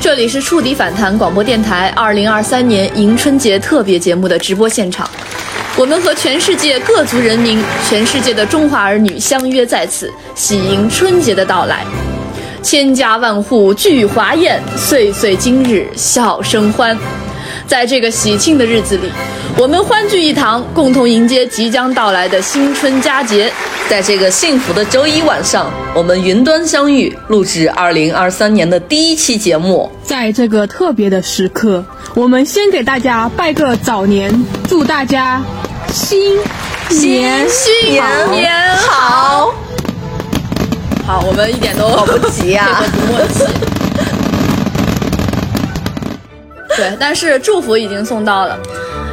这里是触底反弹广播电台二零二三年迎春节特别节目的直播现场，我们和全世界各族人民、全世界的中华儿女相约在此，喜迎春节的到来。千家万户聚华宴，岁岁今日笑声欢。在这个喜庆的日子里，我们欢聚一堂，共同迎接即将到来的新春佳节。在这个幸福的周一晚上，我们云端相遇，录制二零二三年的第一期节目。在这个特别的时刻，我们先给大家拜个早年，祝大家新年新年好。好，我们一点都不急啊，不默契。对，但是祝福已经送到了。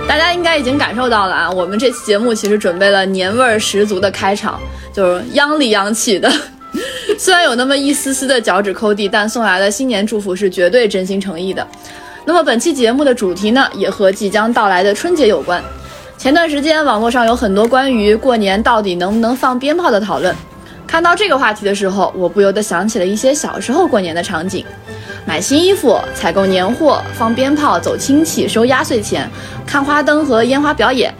大家应该已经感受到了啊，我们这期节目其实准备了年味儿十足的开场，就是央里央气的。虽然有那么一丝丝的脚趾抠地，但送来的新年祝福是绝对真心诚意的。那么本期节目的主题呢，也和即将到来的春节有关。前段时间网络上有很多关于过年到底能不能放鞭炮的讨论。看到这个话题的时候，我不由得想起了一些小时候过年的场景。买新衣服、采购年货、放鞭炮、走亲戚、收压岁钱、看花灯和烟花表演。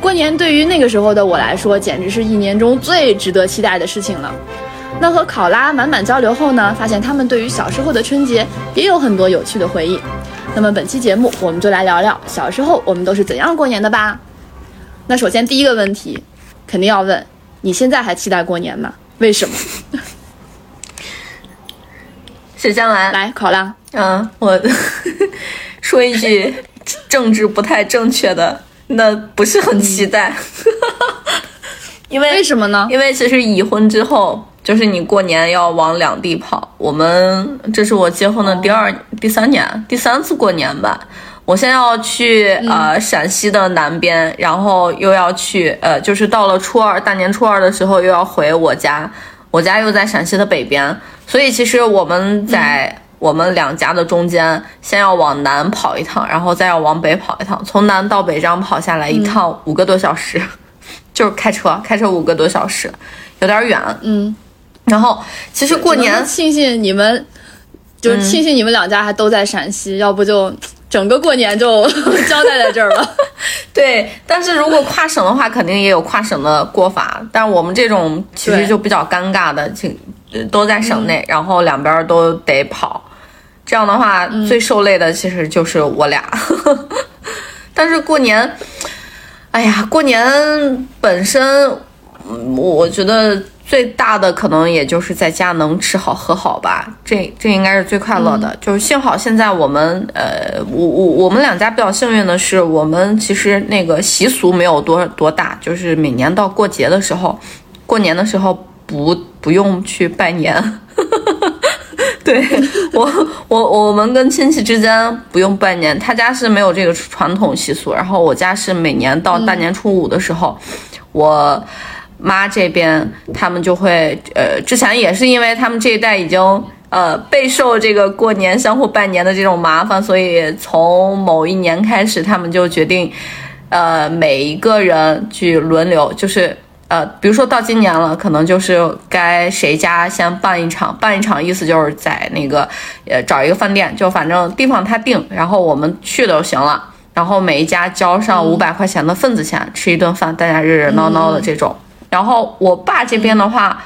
过年对于那个时候的我来说，简直是一年中最值得期待的事情了。那和考拉满满交流后呢，发现他们对于小时候的春节也有很多有趣的回忆。那么本期节目，我们就来聊聊小时候我们都是怎样过年的吧。那首先第一个问题，肯定要问：你现在还期待过年吗？为什么？谁先来？来，考拉。嗯，我 说一句 政治不太正确的，那不是很期待。因为为什么呢？因为其实已婚之后，就是你过年要往两地跑。我们这是我结婚的第二、第三年，第三次过年吧。我先要去呃陕西的南边，然后又要去呃，就是到了初二大年初二的时候又要回我家，我家又在陕西的北边。所以其实我们在我们两家的中间，先要往南跑一趟，然后再要往北跑一趟，从南到北这样跑下来一趟五个多小时，就是开车开车五个多小时，有点远。嗯，然后其实过年庆幸你们，就是庆幸你们两家还都在陕西，要不就整个过年就 交代在这儿了。对，但是如果跨省的话，肯定也有跨省的过法，但我们这种其实就比较尴尬的，请。都在省内，然后两边都得跑，这样的话最受累的其实就是我俩。但是过年，哎呀，过年本身，我觉得最大的可能也就是在家能吃好喝好吧，这这应该是最快乐的。就是幸好现在我们，呃，我我我们两家比较幸运的是，我们其实那个习俗没有多多大，就是每年到过节的时候，过年的时候。不不用去拜年，对我我我们跟亲戚之间不用拜年，他家是没有这个传统习俗，然后我家是每年到大年初五的时候，我妈这边他们就会呃，之前也是因为他们这一代已经呃备受这个过年相互拜年的这种麻烦，所以从某一年开始，他们就决定呃每一个人去轮流就是。呃，比如说到今年了，可能就是该谁家先办一场，办一场意思就是在那个，呃，找一个饭店，就反正地方他定，然后我们去就行了。然后每一家交上五百块钱的份子钱，吃一顿饭，大家热热闹闹的这种。然后我爸这边的话，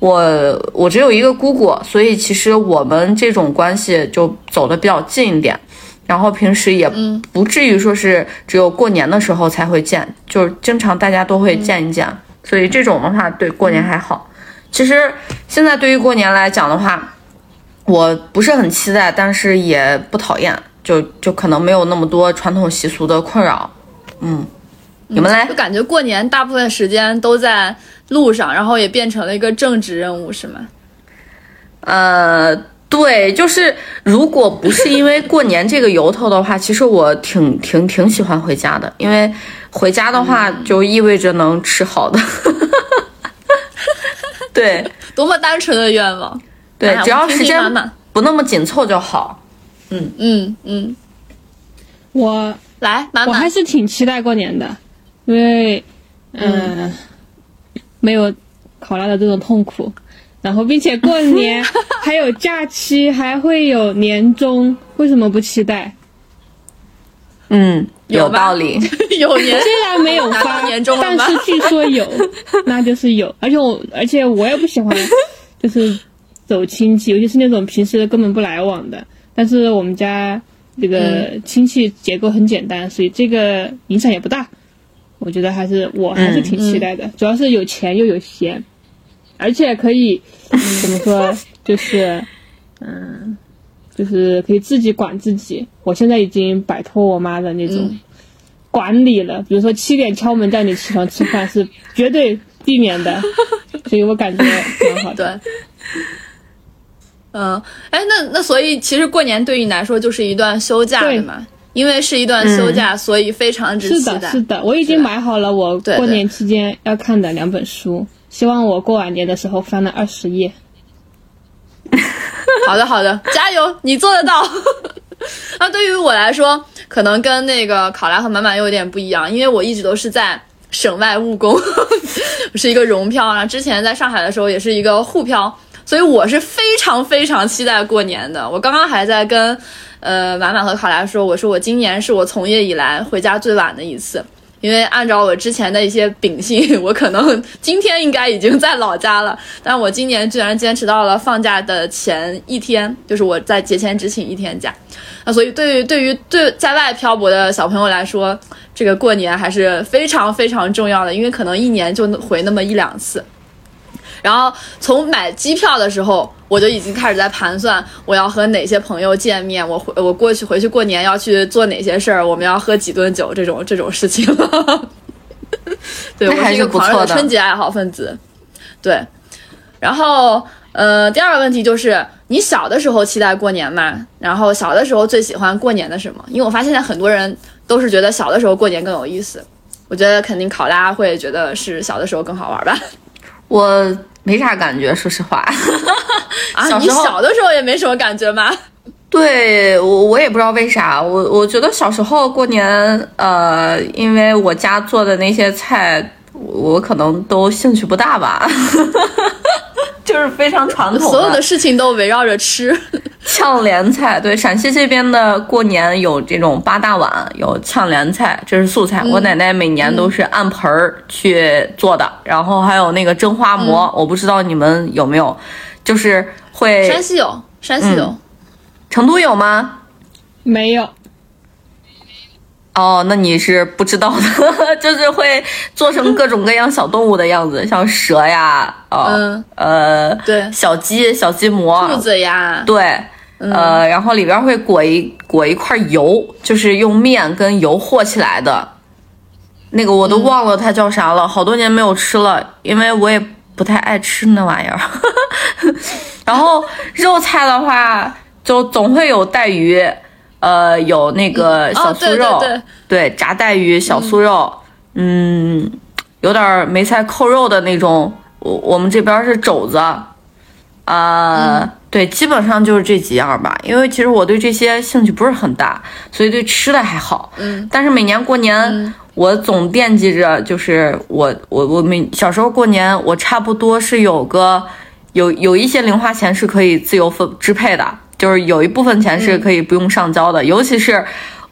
我我只有一个姑姑，所以其实我们这种关系就走的比较近一点。然后平时也不至于说是只有过年的时候才会见，就是经常大家都会见一见。所以这种的话，对过年还好。其实现在对于过年来讲的话，我不是很期待，但是也不讨厌，就就可能没有那么多传统习俗的困扰。嗯，你们嘞？就感觉过年大部分时间都在路上，然后也变成了一个政治任务，是吗？呃，对，就是如果不是因为过年这个由头的话，其实我挺挺挺喜欢回家的，因为。回家的话，就意味着能吃好的。对，多么单纯的愿望。对，只要时间不那么紧凑就好。嗯嗯嗯。我来，我还是挺期待过年的，因为嗯，没有考拉的这种痛苦。然后并且过年 还有假期，还会有年终，为什么不期待？嗯，有吧道理。有年 虽然没有发年终但是据说有，那就是有。而且我，而且我也不喜欢，就是走亲戚，尤其是那种平时根本不来往的。但是我们家这个亲戚结构很简单，所以这个影响也不大。我觉得还是我还是挺期待的，主要是有钱又有闲，而且可以 怎么说，就是嗯，就是可以自己管自己。我现在已经摆脱我妈的那种管理了，比如说七点敲门叫你起床吃饭是绝对避免的，所以我感觉蛮好的。对，嗯，哎，那那所以其实过年对于你来说就是一段休假对的嘛，因为是一段休假，所以非常之是的，期待。是的，我已经买好了我过年期间要看的两本书，希望我过完年的时候翻了二十页。好的，好的，加油，你做得到。那对于我来说，可能跟那个考拉和满满又有点不一样，因为我一直都是在省外务工，我 是一个荣漂，然后之前在上海的时候也是一个沪漂，所以我是非常非常期待过年的。我刚刚还在跟呃满满和考拉说，我说我今年是我从业以来回家最晚的一次。因为按照我之前的一些秉性，我可能今天应该已经在老家了，但我今年居然坚持到了放假的前一天，就是我在节前只请一天假。那所以对于对于对在外漂泊的小朋友来说，这个过年还是非常非常重要的，因为可能一年就回那么一两次。然后从买机票的时候，我就已经开始在盘算我要和哪些朋友见面，我回我过去回去过年要去做哪些事儿，我们要喝几顿酒这种这种事情了。对，我是一个狂热的不错的春节爱好分子。对，然后呃，第二个问题就是你小的时候期待过年吗？然后小的时候最喜欢过年的什么？因为我发现现在很多人都是觉得小的时候过年更有意思。我觉得肯定考拉会觉得是小的时候更好玩吧？我没啥感觉，说实话。啊，你小时候小的时候也没什么感觉吗？对我，我也不知道为啥，我我觉得小时候过年，呃，因为我家做的那些菜，我可能都兴趣不大吧，就是非常传统所有的事情都围绕着吃。炝莲菜。对，陕西这边的过年有这种八大碗，有炝莲菜，这是素菜。我奶奶每年都是按盆儿去做的，然后还有那个蒸花馍，我不知道你们有没有，就是会山西有，山西有。成都有吗？没有，哦，那你是不知道的，就是会做成各种各样小动物的样子，像蛇呀，哦，嗯。呃，对。小鸡、小鸡模，兔子呀，对，呃，然后里边会裹一裹一块油，就是用面跟油和起来的，那个我都忘了它叫啥了，好多年没有吃了，因为我也不太爱吃那玩意儿。然后肉菜的话，就总会有带鱼，呃，有那个小酥肉，对对对炸带鱼、小酥肉，嗯，有点梅菜扣肉的那种。我我们这边是肘子，呃，对，基本上就是这几样吧。因为其实我对这些兴趣不是很大，所以对吃的还好。嗯，但是每年过年，我总惦记着，就是我我我每小时候过年，我差不多是有个有有一些零花钱是可以自由分支配的，就是有一部分钱是可以不用上交的，尤其是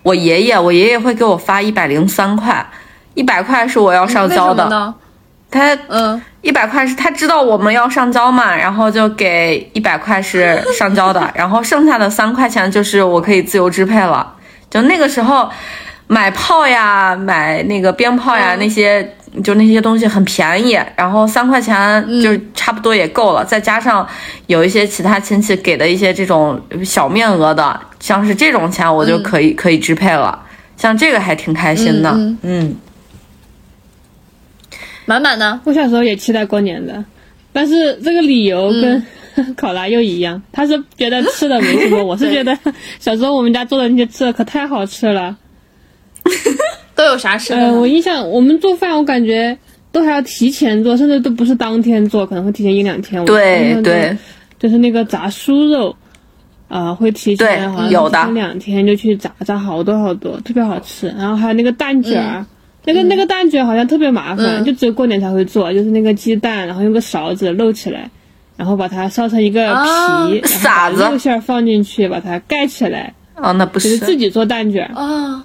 我爷爷，我爷爷会给我发一百零三块，一百块是我要上交的？他嗯，一百块是他知道我们要上交嘛，然后就给一百块是上交的，然后剩下的三块钱就是我可以自由支配了。就那个时候，买炮呀，买那个鞭炮呀，嗯那些就那些东西很便宜，然后三块钱就差不多也够了，再加上有一些其他亲戚给的一些这种小面额的，像是这种钱我就可以、可以支配了。像这个还挺开心的，嗯嗯满满呢？我小时候也期待过年的，但是这个理由跟、考拉又一样，他是觉得吃的没什么，我是觉得小时候我们家做的那些吃的可太好吃了。都有啥吃的呃，我印象我们做饭，我感觉都还要提前做，甚至都不是当天做，可能会提前一两天。我对对，就是那个炸酥肉，啊、会提前好像有的提前两天就去炸，炸好多好多，特别好吃。然后还有那个蛋卷儿。那个那个蛋卷好像特别麻烦，嗯就只有过年才会做，就是那个鸡蛋，然后用个勺子漏起来，然后把它烧成一个啊皮，然后把肉馅儿放进去，把它盖起来，哦，那不就是自己做蛋卷。啊，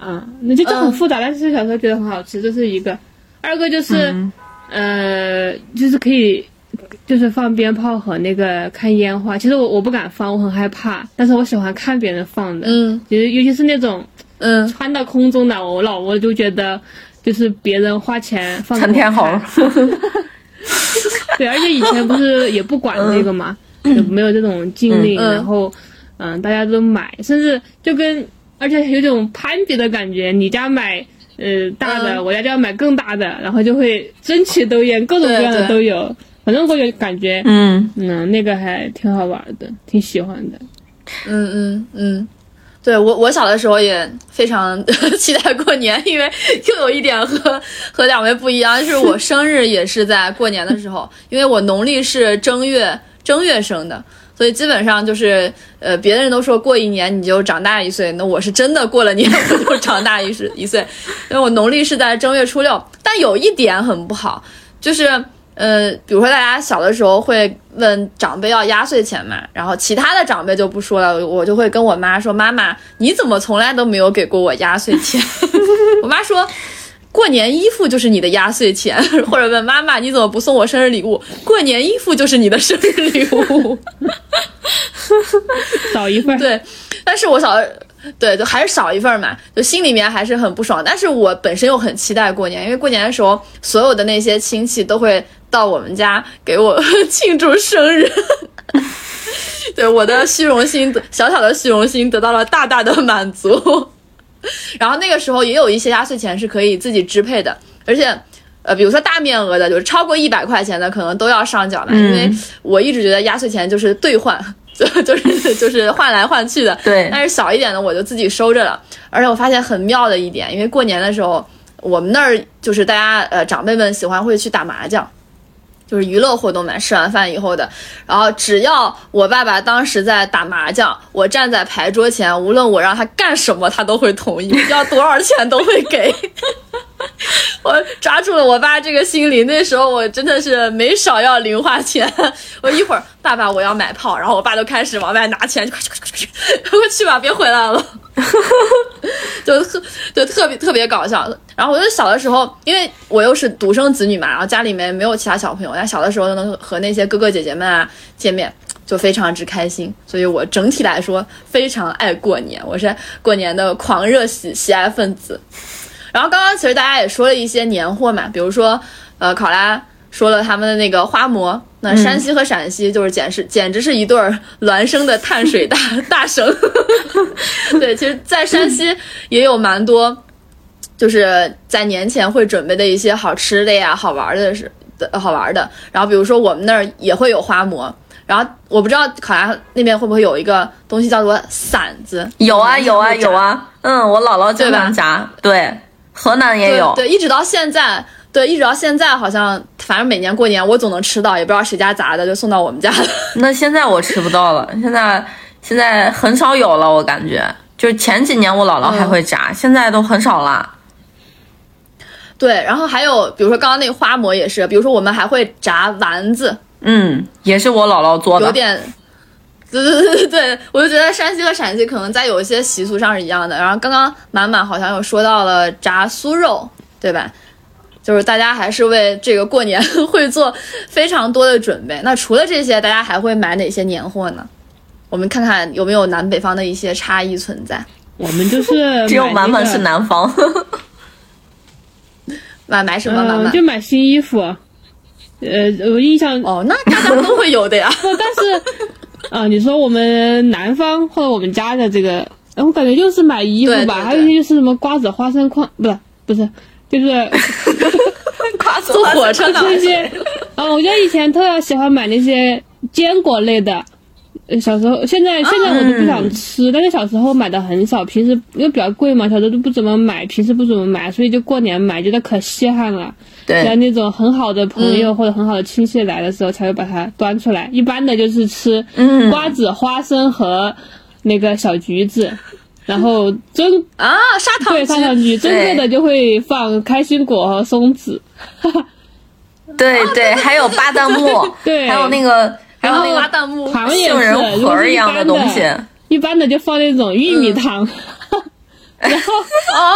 啊，那就这很嗯复杂，但是小时候觉得很好吃，这是一个。二个就是，嗯呃，就是可以，就是放鞭炮和那个看烟花。其实我我不敢放，我很害怕，但是我喜欢看别人放的。嗯就是尤其是那种嗯，穿到空中的，我老我就觉得，就是别人花钱放给我陈天看侯，对，而且以前不是也不管这个嘛，就没有这种禁令，然后嗯，大家都买，甚至就跟而且有种攀比的感觉，你家买呃大的，嗯我家就要买更大的，然后就会争奇斗艳，各种各样的都有。反正我就感觉，嗯，嗯，那个还挺好玩的，挺喜欢的。嗯嗯嗯，对我我小的时候也非常期待过年，因为又有一点和 和两位不一样，就是我生日也是在过年的时候，因为我农历是正月正月生的。所以基本上就是，呃，别的人都说过一年你就长大一岁，那我是真的过了年 我就长大一岁一岁，因为我农历是在正月初六。但有一点很不好，就是呃，比如说大家小的时候会问长辈要压岁钱嘛，然后其他的长辈就不说了，我就会跟我妈说：“妈妈，你怎么从来都没有给过我压岁钱？” 我妈说。过年衣服就是你的压岁钱，或者问妈妈你怎么不送我生日礼物？过年衣服就是你的生日礼物。少一份，对，但是我少对，就还是少一份嘛，就心里面还是很不爽。但是我本身又很期待过年，因为过年的时候，所有的那些亲戚都会到我们家给我 庆祝生日。对我的虚荣心，小小的虚荣心得到了大大的满足。然后那个时候也有一些压岁钱是可以自己支配的，而且。呃，比如说大面额的，就是超过一百块钱的，可能都要上缴嘛。因为我一直觉得压岁钱就是兑换，就 就是就是换来换去的。对但是小一点的我就自己收着了。而且我发现很妙的一点，因为过年的时候，我们那儿就是大家呃长辈们喜欢会去打麻将。就是娱乐活动嘛，吃完饭以后的，然后只要我爸爸当时在打麻将，我站在牌桌前，无论我让他干什么，他都会同意，要多少钱都会给。我抓住了我爸这个心理，那时候我真的是没少要零花钱。我一会儿，爸爸我要买炮，然后我爸就开始往外拿钱，快去快去快去，快去吧，别回来了。就特就特别特别搞笑。然后我就小的时候，因为我又是独生子女嘛，然后家里面没有其他小朋友，但小的时候能和那些哥哥姐姐们啊见面，就非常之开心。所以我整体来说非常爱过年，我是过年的狂热喜喜爱分子。然后刚刚其实大家也说了一些年货嘛，比如说呃考拉说了他们的那个花馍，那山西和陕西就是简直简直是一对儿孪生的碳水大 大省。对，其实，在山西也有蛮多，就是在年前会准备的一些好吃的呀、好玩的是的好玩的。然后比如说我们那儿也会有花馍。然后我不知道考拉那边会不会有一个东西叫做馓子，有啊有啊有啊，嗯，我姥姥经对吧常夹，对，河南也有，对对，一直到现在，对，一直到现在，好像反正每年过年我总能吃到，也不知道谁家砸的，就送到我们家了。那现在我吃不到了，现在现在很少有了，我感觉，就是前几年我姥姥还会炸，现在都很少啦。对，然后还有比如说刚刚那个花馍也是，比如说我们还会炸丸子，嗯，也是我姥姥做的，有点。对对对对对，我就觉得山西和陕西可能在有一些习俗上是一样的。然后刚刚满满好像有说到了炸酥肉，对吧？就是大家还是为这个过年会做非常多的准备。那除了这些，大家还会买哪些年货呢？我们看看有没有南北方的一些差异存在。我们就是只有满满是南方。买买什么？满，满就买新衣服。呃，我印象哦，那大家都会有的呀。但是 啊、你说我们南方或者我们家的这个，呃我感觉就是买衣服吧，对对对还有一些就是什么瓜子、花生矿，不是不是，就是 坐火车呢？这些。啊，我觉得以前特别喜欢买那些坚果类的。呃小时候，现在现在我都不想吃，但是小时候买的很少，平时因为比较贵嘛，小时候都不怎么买，平时不怎么买，所以就过年买，觉得可稀罕了。在对，那种很好的朋友或者很好的亲戚来的时候，才会把它端出来。一般的就是吃嗯瓜子、花生和那个小橘子，然后珍啊，砂糖对砂糖橘。橘，珍贵的就会放开心果和松子。对 对，还有巴旦木，对还有那个还有那个巴旦木，糖也杏仁是，如果是核一样的般东西。一般的就放那种玉米糖，然后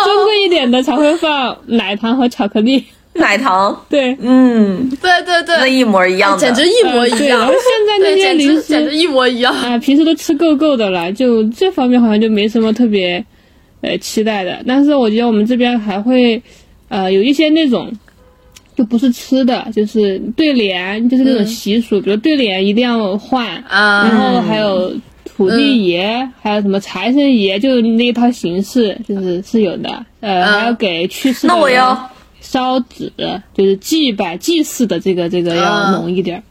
珍贵一点的才会放奶糖和巧克力。奶糖，对，嗯，对对对，那一模一样的，简直一模一嗯对然样后。现在那些零食直简直一模一样。啊，平时都吃够够的了，就这方面好像就没什么特别呃期待的。但是我觉得我们这边还会呃有一些那种就不是吃的，就是对联，就是那种习俗，比如对联一定要换，啊。然后还有土地爷，还有什么财神爷，就那一套形式，就是是有的。呃，嗯还要给去世的那我人要烧纸，就是祭拜祭祀的这个这个要嗯浓一点儿。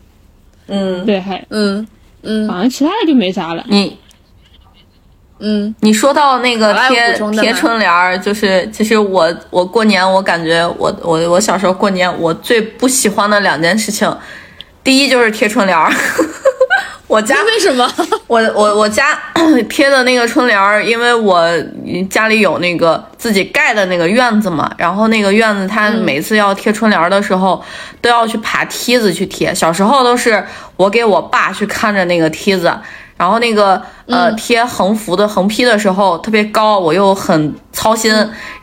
嗯，对，还嗯嗯。好像其他的就没啥了。你嗯，你说到那个贴贴春联儿，就是其实我我过年我感觉我我我小时候过年我最不喜欢的两件事情，第一就是贴春联儿，我家为什么？我我我家 贴的那个春联儿，因为我家里有那个自己盖的那个院子嘛，然后那个院子它每次要贴春联儿的时候，都要去爬梯子去贴。小时候都是我给我爸去看着那个梯子，然后那个呃贴横幅的横批的时候特别高，我又很操心。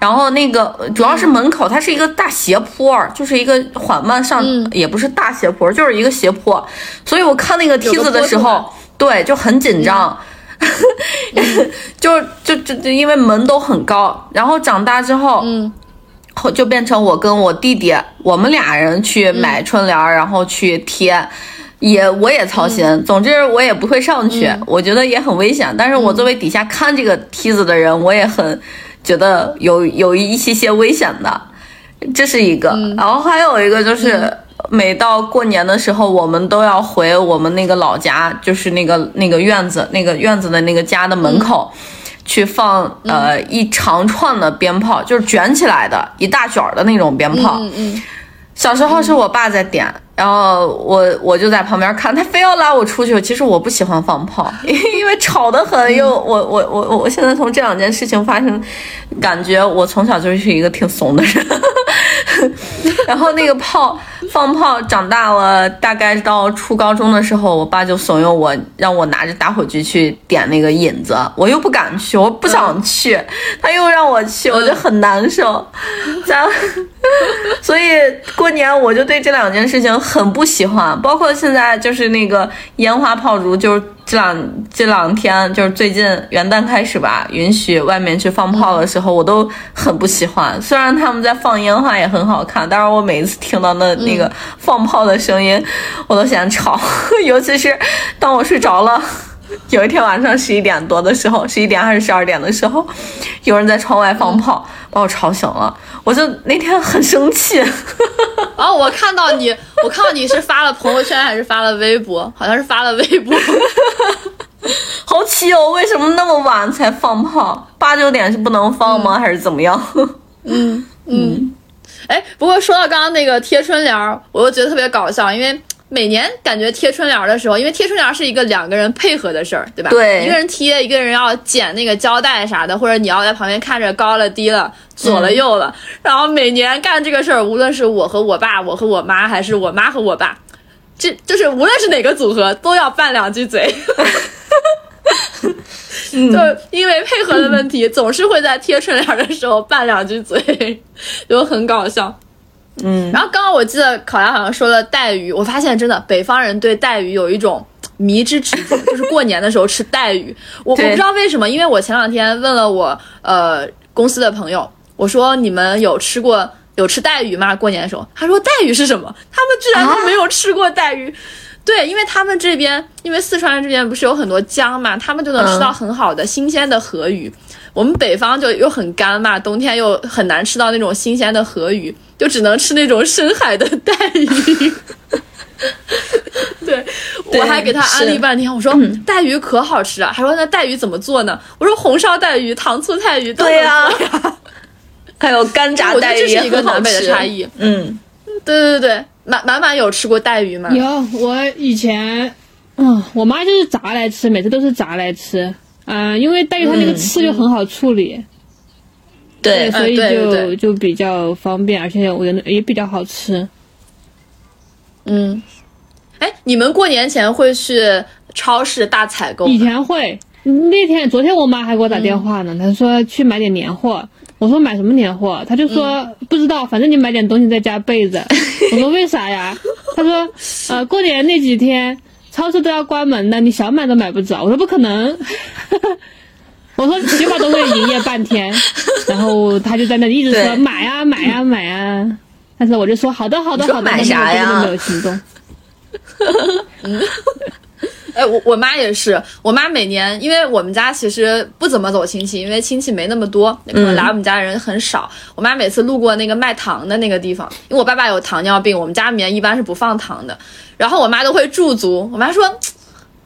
然后那个主要是门口它是一个大斜坡儿，就是一个缓慢上，也不是大斜坡，就是一个斜坡，所以我看那个梯子的时候。对，就很紧张，就就就就因为门都很高，然后长大之后，嗯，后就变成我跟我弟弟，我们俩人去买春联儿，然后去贴。也我也操心，总之我也不会上去，我觉得也很危险。但是我作为底下看这个梯子的人，我也很觉得有有一些些危险的，这是一个。然后还有一个就是，每到过年的时候，我们都要回我们那个老家，就是那个那个院子，那个院子的那个家的门口。去放呃一长串的鞭炮，就是卷起来的一大卷儿的那种鞭炮。嗯嗯，小时候是我爸在点，然后我我就在旁边看，他非要拉我出去。其实我不喜欢放炮，因为吵得很。又我我我我我现在从这两件事情发生，感觉我从小就是一个挺怂的人。然后那个炮放炮，长大了大概到初高中的时候，我爸就怂恿我，让我拿着打火机去点那个引子，我又不敢去，我不想去，他又让我去，我就很难受。咱 所以过年我就对这两件事情很不喜欢，包括现在就是那个烟花炮竹，就是这两这两天就是最近元旦开始吧，允许外面去放炮的时候，我都很不喜欢。虽然他们在放烟花也很好看，但是我每一次听到那那个放炮的声音，我都嫌吵，尤其是当我睡着了。有一天晚上十一点多的时候，十一点还是十二点的时候，有人在窗外放炮，把我吵醒了。我就那天很生气。然后我看到你，我看到你是发了朋友圈还是发了微博？好像是发了微博。好奇哦！为什么那么晚才放炮？八九点是不能放吗？还是怎么样？嗯 嗯。哎，不过说到刚刚那个贴春联儿，我又觉得特别搞笑，因为每年感觉贴春联儿的时候，因为贴春联儿是一个两个人配合的事儿，对吧？对一个人贴，一个人要剪那个胶带啥的，或者你要在旁边看着高了低了，左了右了。然后每年干这个事儿，无论是我和我爸，我和我妈，还是我妈和我爸，这就是无论是哪个组合，都要拌两句嘴。就因为配合的问题，总是会在贴春联的时候拌两句嘴，就很搞笑。嗯，然后刚刚我记得烤鸭好像说了带鱼，我发现真的北方人对带鱼有一种迷之执着，就是过年的时候吃带鱼。我我不知道为什么，因为我前两天问了我呃公司的朋友，我说你们有吃过有吃带鱼吗？过年的时候，他说带鱼是什么？他们居然都没有吃过带鱼。对，因为他们这边，因为四川这边不是有很多江嘛，他们就能吃到很好的新鲜的河鱼。我们北方就又很干嘛，冬天又很难吃到那种新鲜的河鱼，就只能吃那种深海的带鱼。对，我还给他安利半天，我说、带鱼可好吃啊，还说那带鱼怎么做呢？我说红烧带鱼、糖醋带鱼都能对呀做呀。还有干炸我觉得这带鱼这是一个南北的差异。嗯，对对对对，满满满有吃过带鱼吗？有，我以前，嗯，我妈就是炸来吃，每次都是炸来吃。嗯、因为带鱼它那个刺就很好处理，对，所以就、就比较方便，而且我觉得也比较好吃。嗯，哎，你们过年前会去超市大采购吗？以前会，那天昨天我妈还给我打电话呢，她说去买点年货。我说买什么年货？她就说不知道，反正你买点东西在家备着。我说为啥呀？她说呃过年那几天超市都要关门的，你想买都买不着。我说不可能，我说起码都会营业半天。然后他就在那里一直说买啊买啊买啊，但是我就说好的好的好的，买啥呀但是我根本就没有行动。哎，我我妈也是，我妈每年，因为我们家其实不怎么走亲戚，因为亲戚没那么多，可能来我们家人很少。我妈每次路过那个卖糖的那个地方，因为我爸爸有糖尿病，我们家里面一般是不放糖的，然后我妈都会驻足。我妈说。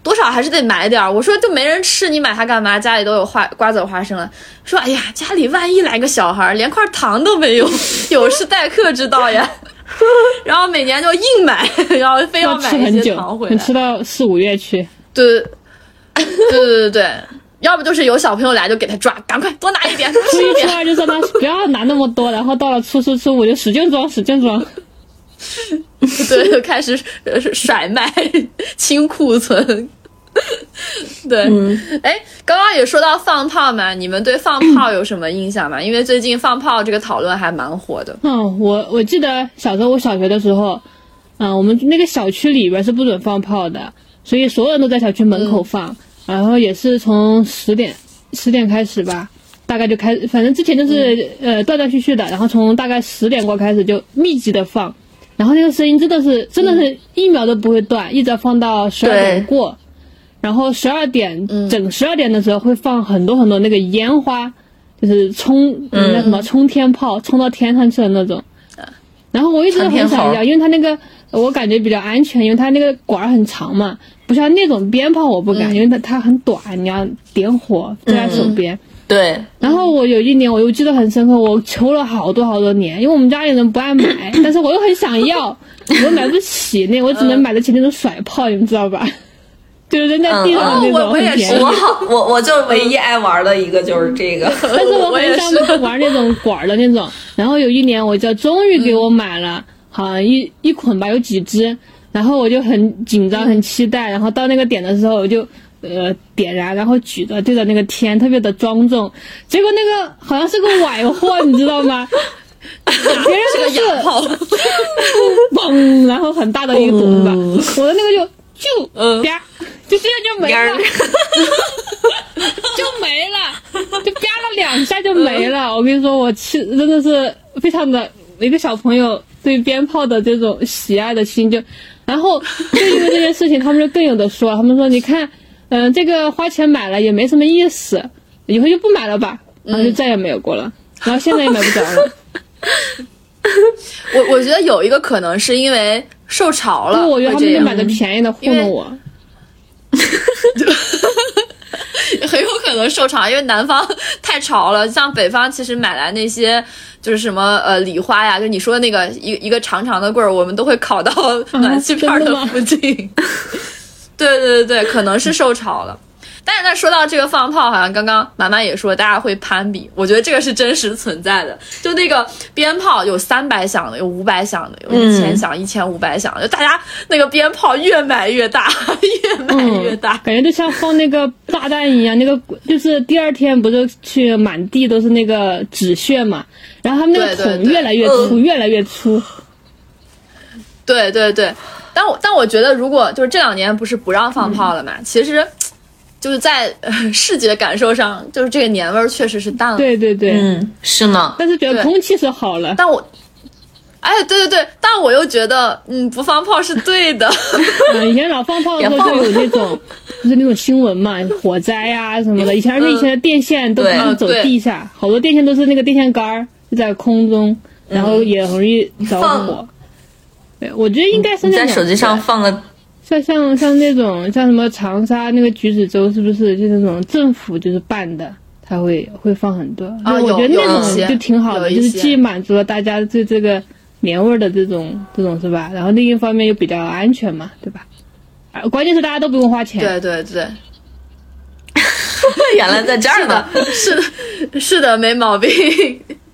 多少还是得买点儿，我说就没人吃，你买它干嘛？家里都有花瓜子花生了。说哎呀，家里万一来个小孩儿，连块糖都没有，有失待客之道呀。然后每年就硬买，然后非要买一些吃很久糖回，来。能吃到四五月去。对，对对对对，要不就是有小朋友来就给他抓，赶快多拿一点，多初一点。二就说他不要拿那么多，然后到了初初初五就使劲装使劲装。对，就开始呃甩卖清库存。对，哎、刚刚也说到放炮嘛，你们对放炮有什么印象吗？因为最近放炮这个讨论还蛮火的。嗯，我我记得小时候我小学的时候，嗯，我们那个小区里边是不准放炮的，所以所有人都在小区门口放，然后也是从十点十点开始吧，大概就开始，反正之前就是、呃断断续续的，然后从大概十点过开始就密集的放，然后那个声音真的是真的是一秒都不会断，一直要放到十二点对过。然后十二点整十二点的时候会放很多很多那个烟花，就是冲那什么冲天炮，冲到天上去的那种。然后我一直都很想要，因为它那个我感觉比较安全，因为它那个管儿很长嘛，不像那种鞭炮我不敢，因为它它很短，你要点火就在手边。对，然后我有一年我又记得很深刻，我求了好多好多年，因为我们家里人不爱买，但是我又很想要，我又买不起那，我只能买得起那种甩炮，你们知道吧？就是扔在地上的那嗯哦我我也是。我好，我我就唯一爱玩的一个就是这个。但是我 很是想玩那种管儿的那种。然后有一年，我就终于给我买了，好像一一捆吧，有几只。然后我就很紧张，很期待。然后到那个点的时候，我就呃点燃，然后举着对着那个天，特别的庄重。结果那个好像是个崴货，你知道吗？别人是个是哑炮，嘣，然后很大的一个东西，我的那个就就嗯啪，就这样就没了。就没了，就啪了两下就没了。我跟你说，我气真的是非常的一个小朋友对鞭炮的这种喜爱的心就，然后就因为这件事情，他们就更有的说，他们说你看，嗯、这个花钱买了也没什么意思，以后就不买了吧，然后就再也没有过了，然后现在也买不着了。我我觉得有一个可能是因为受潮了，我觉得他们就买的便宜的糊弄我。很有可能受潮，因为南方太潮了。像北方，其实买来那些就是什么呃礼花呀，就你说的那个一一个长长的棍儿，我们都会烤到暖气片的附近。对对对对，可能是受潮了。但是，那说到这个放炮，好像刚刚满满也说大家会攀比，我觉得这个是真实存在的。就那个鞭炮有三百响的，有五百响的，有一千响、一千五百响的，就大家那个鞭炮越买越大，越买越大。感觉就像放那个炸弹一样，那个就是第二天不是去满地都是那个纸屑嘛，然后他们那个桶越来越粗，越来越粗。对对对，但我但我觉得，如果就是这两年不是不让放炮了嘛，其实就是在、呃视觉感受上，就是这个年味儿确实是淡了。对对对，嗯，是呢。但是觉得空气是好了。但我，哎，对对对，但我又觉得，嗯，不放炮是对的。嗯，以前老放炮的时候就有那种，就是那种新闻嘛，火灾呀、什么的。以前而且以前的电线都是走地下，好多电线都是那个电线杆儿就在空中，然后也容易着火。对，我觉得应该是你那种在手机上放个像像像那种像什么长沙那个橘子洲，是不是就那种政府就是办的，他会会放很多。啊我觉得那种就挺好的，就是既满足了大家对这个年味儿的这种这种是吧？然后另一方面又比较安全嘛，对吧？啊，关键是大家都不用花钱。对对对，原来在这儿 是呢的。，是的，是的，没毛病。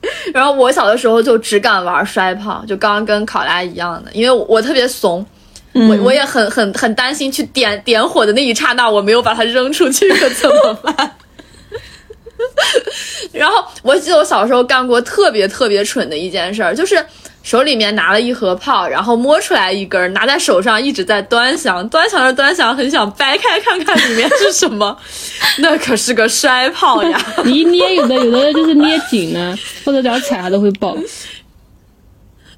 然后我小的时候就只敢玩摔炮，就刚刚跟考拉一样的，因为我我特别怂，我我也很很很担心去点点火的那一刹那，我没有把它扔出去，可怎么办？然后我记得我小时候干过特别特别蠢的一件事儿，就是手里面拿了一盒炮，然后摸出来一根，拿在手上一直在端详，端详着端详，很想掰开看看里面是什么，那可是个摔炮呀！你一捏，有的有的就是捏紧了，或者只要踩它都会爆，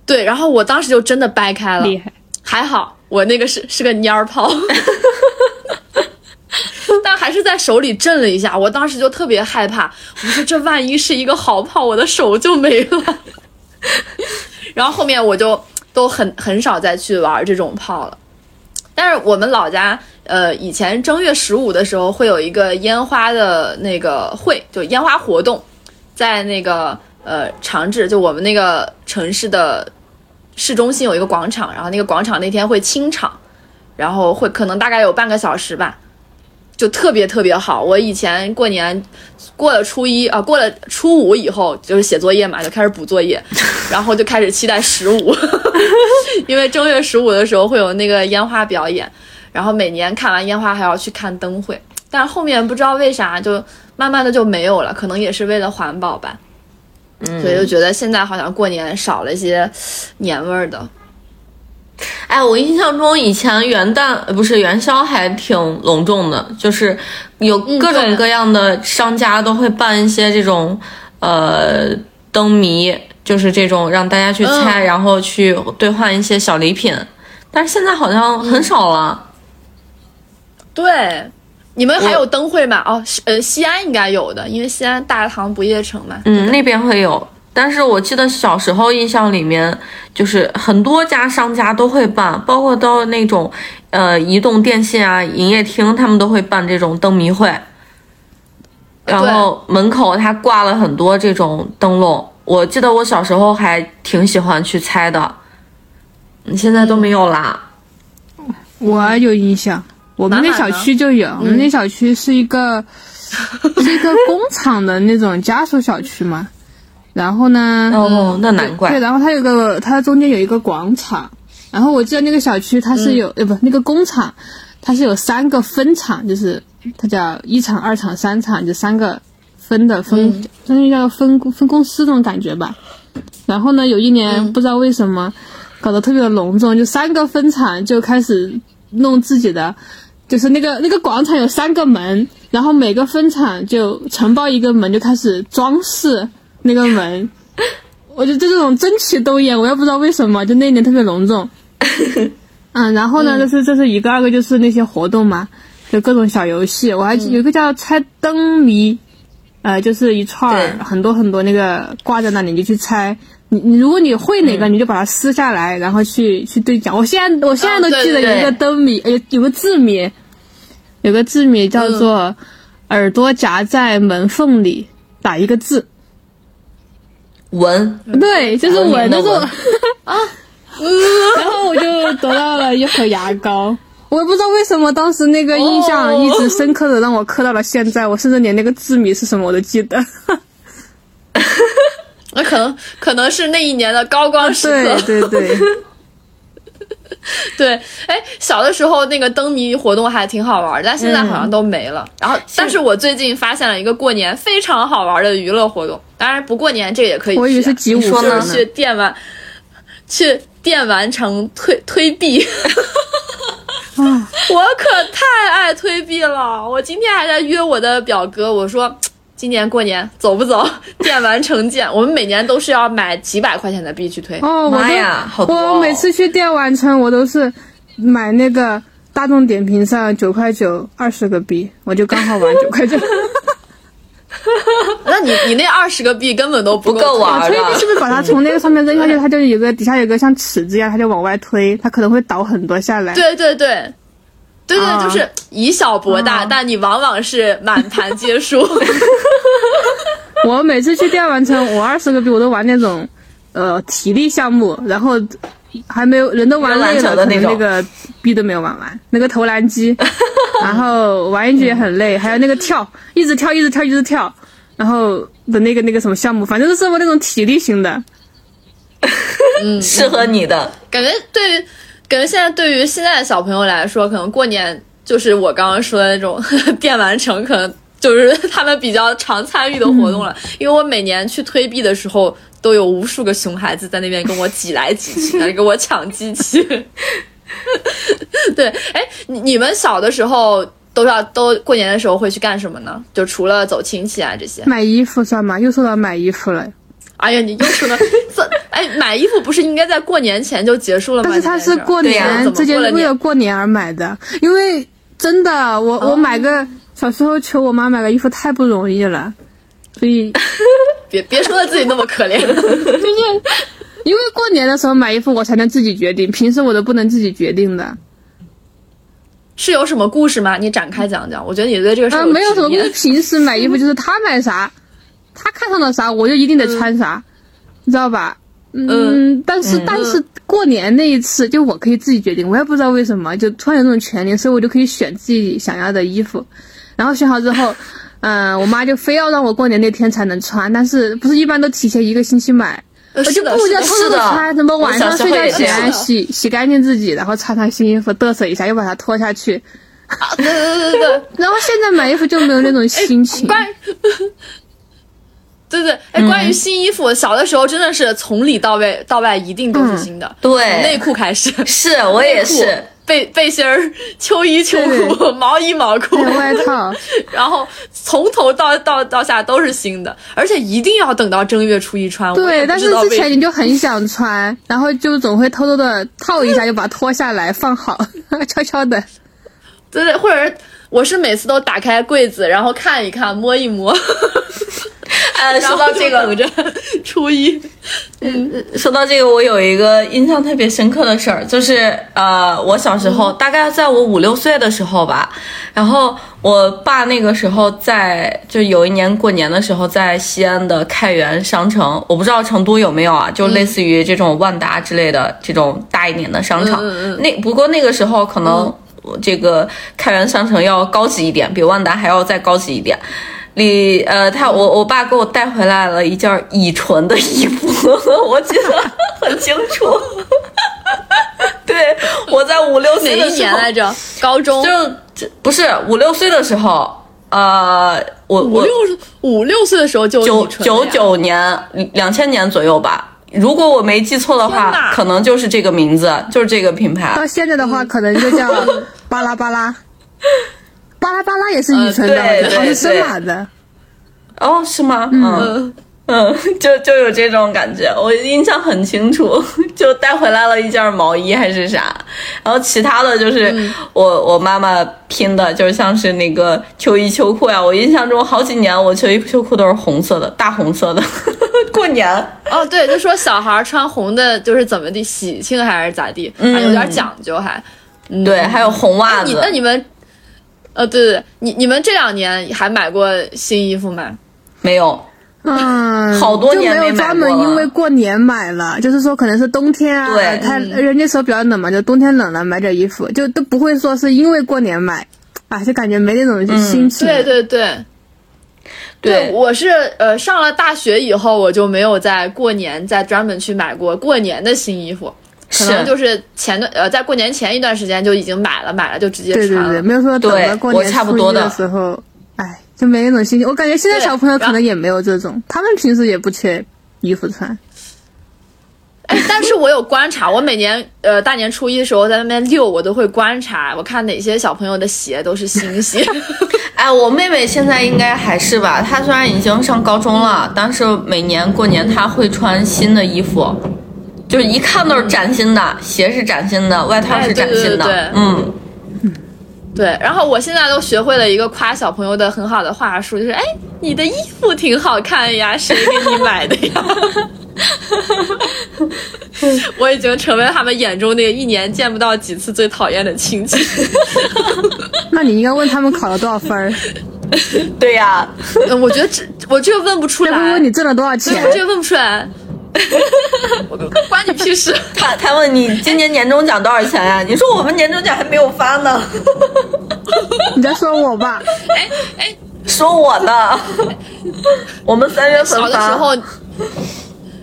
对，然后我当时就真的掰开了，厉害。还好我那个是是个蔫儿炮。但还是在手里震了一下，我当时就特别害怕。我说这万一是一个好炮，我的手就没了。然后后面我就都很很少再去玩这种炮了。但是我们老家，呃，以前正月十五的时候会有一个烟花的那个会，就烟花活动，在那个呃长治，就我们那个城市的市中心有一个广场，然后那个广场那天会清场，然后会可能大概有半个小时吧。就特别特别好。我以前过年过了初一啊，过了初五以后就是写作业嘛，就开始补作业，然后就开始期待十五，因为正月十五的时候会有那个烟花表演，然后每年看完烟花还要去看灯会，但是后面不知道为啥就慢慢的就没有了，可能也是为了环保吧，所以就觉得现在好像过年少了一些年味儿的。哎，我印象中以前元旦不是元宵还挺隆重的，就是有各种各样的商家都会办一些这种呃灯谜，就是这种让大家去猜，然后去兑换一些小礼品。但是现在好像很少了。对，你们还有灯会吗？哦，呃，西安应该有的，因为西安大唐不夜城嘛。嗯，那边会有。但是我记得小时候印象里面，就是很多家商家都会办，包括到那种，呃，移动电信啊、营业厅，他们都会办这种灯谜会。然后门口他挂了很多这种灯笼，我记得我小时候还挺喜欢去猜的。你现在都没有啦？我有印象，我们那小区就有，我们那小区是一个 是一个工厂的那种家属小区嘛。然后呢？哦，那难怪。对，然后它有个，它中间有一个广场。然后我记得那个小区它是有，呃，不，那个工厂它是有三个分厂，就是它叫一厂、二厂、三厂，就三个分的分，相当于叫分分公司那种感觉吧。然后呢，有一年不知道为什么搞得特别的隆重，就三个分厂就开始弄自己的，就是那个那个广场有三个门，然后每个分厂就承包一个门，就开始装饰。那个门，我觉得这种争奇斗艳，我也不知道为什么，就那一年特别隆重。嗯，然后呢，这是这是一个，二个就是那些活动嘛，就各种小游戏。我还有一个叫猜灯谜，呃，就是一串儿很多很多那个挂在那里，你就去猜。你你如果你会哪个，你就把它撕下来，然后去去兑奖。我现在我现在都记得有一个灯谜，有有个字谜，有个字谜叫做耳朵夹在门缝里，打一个字。文对，就是文，就是啊，然后我就得到了一盒牙膏，我也不知道为什么当时那个印象一直深刻的让我刻到了现在，我甚至连那个字谜是什么我都记得。那可能可能是那一年的高光时刻，对对对。对，哎，小的时候那个灯谜活动还挺好玩，但现在好像都没了。然后，但是我最近发现了一个过年非常好玩的娱乐活动，当然不过年这个也可以。我以为是集五呢，去电玩，去电玩城推推币。我可太爱推币了！我今天还在约我的表哥，我说。今年过年走不走？电玩城见，我们每年都是要买几百块钱的币去推。哦，妈呀，好多！我每次去电玩城，我都是买那个大众点评上九块九二十个币，我就刚好玩九块九。那你你那二十个币根本都不够玩推币是不是把它从那个上面扔下去，它就有个底下有个像尺子一样，它就往外推，它可能会倒很多下来。对对对。对对，就是以小博大，但你往往是满盘皆输。我每次去电玩城，我二十个币我都玩那种，呃，体力项目，然后还没有人都玩累了，可能那个币都没有玩完。那个投篮机，然后玩一局也很累，还有那个跳，一直跳，一直跳，一直跳，然后的那个那个什么项目，反正都是我那种体力型的。嗯，适合你的感觉对于。感觉现在对于现在的小朋友来说，可能过年就是我刚刚说的那种 电玩城，可能就是 他们比较常参与的活动了。因为我每年去推币的时候，都有无数个熊孩子在那边跟我挤来挤去，来 跟我抢机器。对，哎，你你们小的时候都要都过年的时候会去干什么呢？就除了走亲戚啊这些。买衣服算吗？又说到买衣服了。哎呀，你又说了，这哎买衣服不是应该在过年前就结束了吗？但是他是过年直接为了过年而买的，因为真的，我我买个小时候求我妈买个衣服太不容易了，所以 别别说的自己那么可怜，就是因为过年的时候买衣服我才能自己决定，平时我都不能自己决定的。是有什么故事吗？你展开讲讲。我觉得你对这个事啊没有什么故事，平时买衣服就是他买啥。他看上了啥，我就一定得穿啥，你知道吧？嗯，但是但是过年那一次，就我可以自己决定，我也不知道为什么，就突然有那种权利，所以我就可以选自己想要的衣服。然后选好之后，嗯，我妈就非要让我过年那天才能穿，但是不是一般都提前一个星期买，我就不要偷偷的穿，怎么晚上睡觉前洗洗干净自己，然后穿上新衣服嘚瑟一下，又把它脱下去。对对对对对。然后现在买衣服就没有那种心情。对对，哎，关于新衣服，小的时候真的是从里到外到外一定都是新的，对，从内裤开始，是我也是。背背心儿、秋衣秋裤、毛衣毛裤、外套，然后从头到到到下都是新的，而且一定要等到正月初一穿。对，但是之前你就很想穿，然后就总会偷偷的套一下，就把它脱下来放好，悄悄的。对对，或者我是每次都打开柜子，然后看一看，摸一摸。呃，说到这个，初一，嗯，说到这个，我有一个印象特别深刻的事儿，就是呃，我小时候，大概在我五六岁的时候吧，然后我爸那个时候在，就有一年过年的时候，在西安的开元商城，我不知道成都有没有啊，就类似于这种万达之类的这种大一点的商场，那不过那个时候可能这个开元商城要高级一点，比万达还要再高级一点。里呃，他我我爸给我带回来了一件乙醇的衣服，我记得很清楚。对，我在五六岁的时候来着，高中就不是五六岁的时候，呃，我五六五六岁的时候就九九九年两千年左右吧，如果我没记错的话，可能就是这个名字，就是这个品牌。到现在的话，可能就叫巴拉巴拉。巴拉巴拉也是乙醇的，好像是森马的。哦，是吗？嗯嗯，就就有这种感觉，我印象很清楚，就带回来了一件毛衣还是啥，然后其他的就是我我妈妈拼的，就像是那个秋衣秋裤呀。我印象中好几年我秋衣秋裤都是红色的，大红色的。过年哦，对，就说小孩穿红的，就是怎么地喜庆还是咋地，还有点讲究，还对，还有红袜子。那你们？呃，对对对，你你们这两年还买过新衣服吗？没有，嗯，好多年没有专门因为过年买了，就是说可能是冬天啊，对，他人家说比较冷嘛，就冬天冷了买点衣服，就都不会说是因为过年买，啊，就感觉没那种心情。对对对，对，我是呃上了大学以后，我就没有在过年再专门去买过过年的新衣服。可能就是前段呃，在过年前一段时间就已经买了，买了就直接穿了。对对对，没有说等到过年初一的时候，哎，就没那种心情。我感觉现在小朋友可能也没有这种，他们平时也不缺衣服穿。哎，但是我有观察，我每年呃大年初一的时候在那边溜，我都会观察，我看哪些小朋友的鞋都是新鞋。哎，我妹妹现在应该还是吧，她虽然已经上高中了，但是每年过年她会穿新的衣服。就是一看都是崭新的，鞋是崭新的，外套是崭新的，对嗯，对。然后我现在都学会了一个夸小朋友的很好的话术，就是哎，你的衣服挺好看呀，谁给你买的呀？我已经成为他们眼中那个一年见不到几次最讨厌的亲戚。那你应该问他们考了多少分儿？对呀，我觉得这我这个问不出来。问问你挣了多少钱？我这个问不出来。我关你屁事！他他问你今年年终奖多少钱呀？你说我们年终奖还没有发呢。你在说我吧？哎哎，说我呢？我们三月份小的时候，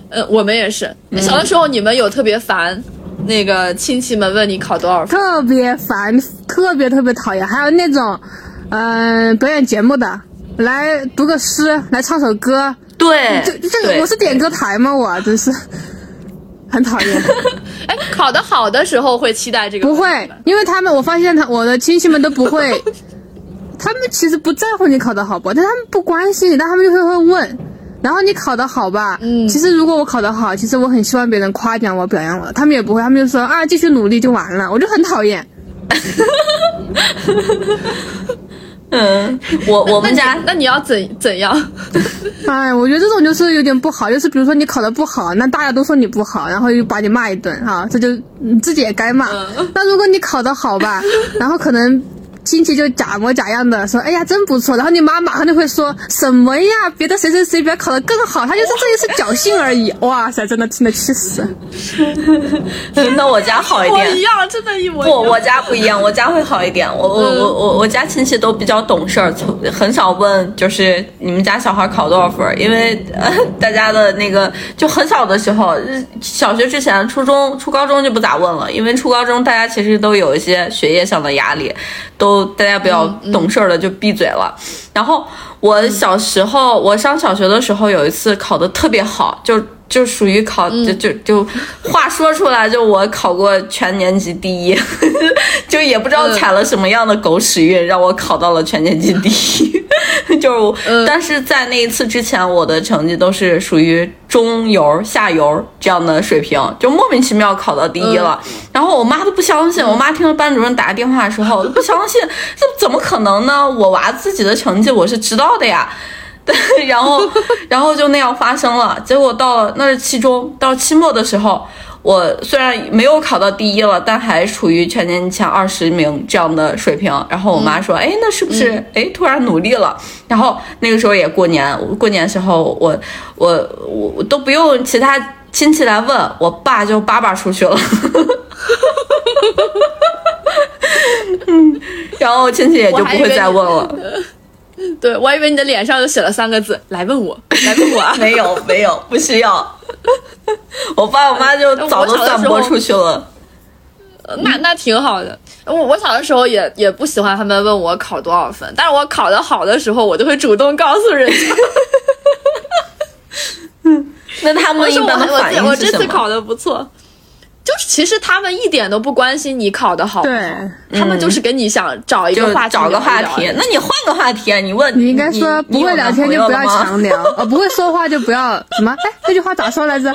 呃，我们也是小的时候，你们有特别烦那个亲戚们问你考多少分，特别烦，特别特别讨厌。还有那种，嗯、表演节目的，来读个诗，来唱首歌，对，这这个我是点歌台吗？我真是 很讨厌。哎，考得好的时候会期待这个不会因为他们我发现他我的亲戚们都不会，他们其实不在乎你考得好不好，但他们不关心你，但他们就会会问。然后你考得好吧，嗯其实如果我考得好，其实我很希望别人夸奖我、表扬我，他们也不会，他们就说啊，继续努力就完了，我就很讨厌。嗯，我我们家那你要怎怎样？哎，我觉得这种就是有点不好，就是比如说你考的不好，那大家都说你不好，然后又把你骂一顿啊，这就你自己也该骂。那如果你考的好吧，然后可能亲戚就假模假样的说，哎呀真不错，然后你妈马上就会说什么呀，别的谁谁谁比他考得更好，他就是这一次侥幸而已。哇塞，真的听得气死。那我家好一点我一。样，真的一模一不，我家不一样，我家会好一点。我我我我我家亲戚都比较懂事儿，从很少问就是你们家小孩考多少分，因为呃大家的那个就很小的时候，呃小学之前、初中、初高中就不咋问了，因为初高中大家其实都有一些学业上的压力，都大家不要懂事儿了就闭嘴了。然后我小时候，我上小学的时候有一次考的特别好，就就属于考就就就话说出来，就我考过全年级第一，就也不知道踩了什么样的狗屎运，让我考到了全年级第一。就是，但是在那一次之前，我的成绩都是属于中游、下游这样的水平，就莫名其妙考到第一了。然后我妈都不相信，我妈听了班主任打电话的时候 都不相信，这怎么可能呢？我娃自己的成绩我是知道的呀。然后，然后就那样发生了。结果到了那是期中，到期末的时候，我虽然没有考到第一了，但还处于全年级前二十名这样的水平。然后我妈说：“哎，那是不是哎突然努力了？”然后那个时候也过年，过年时候我我我我都不用其他亲戚来问，我爸就叭叭出去了。嗯，然后亲戚也就不会再问了。对我还以为你的脸上就写了三个字：来问我，来问我啊。没有没有，不需要。我爸我妈就早都散播出去了。那那挺好的。我我小的时候也也不喜欢他们问我考多少分，但是我考得好的时候，我就会主动告诉人家。那他们一般的我我反应是什么？这次考的不错。就是其实他们一点都不关心你考的好不好，对他们就是跟你想找一个话题找个话题那你换个话题啊！你问你应该说不会聊天就不要强 强聊，哦，不会说话就不要什么？哎，这句话咋说来着？